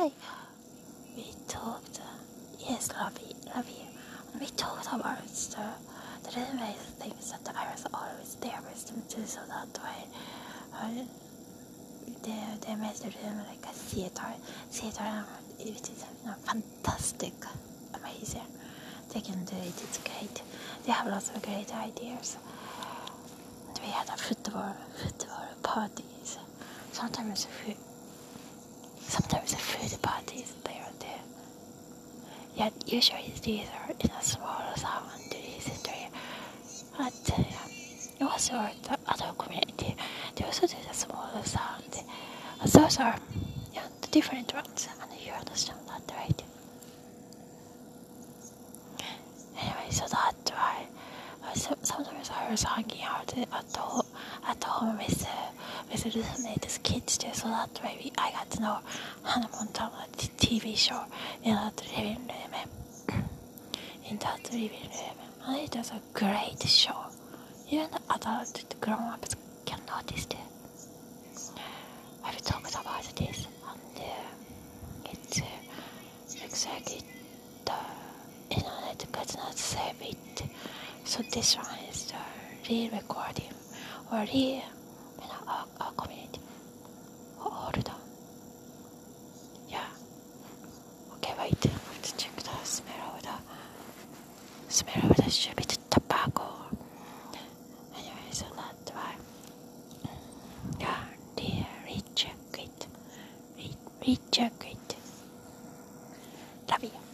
We talked. Uh, yes, love you, Lovey, Lovey. We talked about the the things that I was always there with them too, so that way. I, they they made the room like a theater, theater, and is uh, you know, fantastic, amazing. They can do it. It's great. They have lots of great ideas. We had a football football parties. Sometimes food. Sometimes food parties there and there. Yet usually these are in a small town recently. But uh, also the other community, they also do the smaller sound. Those are yeah, the different ones, and you understand that, right? Anyway, so that's why uh, so, sometimes I was hanging out at home, at home with uh, with roommates, kids too. So that way I got to know Hannah Montana t- TV show in that living room, in that living room, and it was a great show. Even the adults, the grown-ups can notice it. I've talked about this, and uh, it uh, looks like it, the internet could not save it. So this one is the real recording, or real, you our, community. Hold on. Yeah. Okay, wait. I have check the smell of should be the tobacco. Anyway, so that's why. Yeah, dear, recheck it. Re- recheck it. Love you.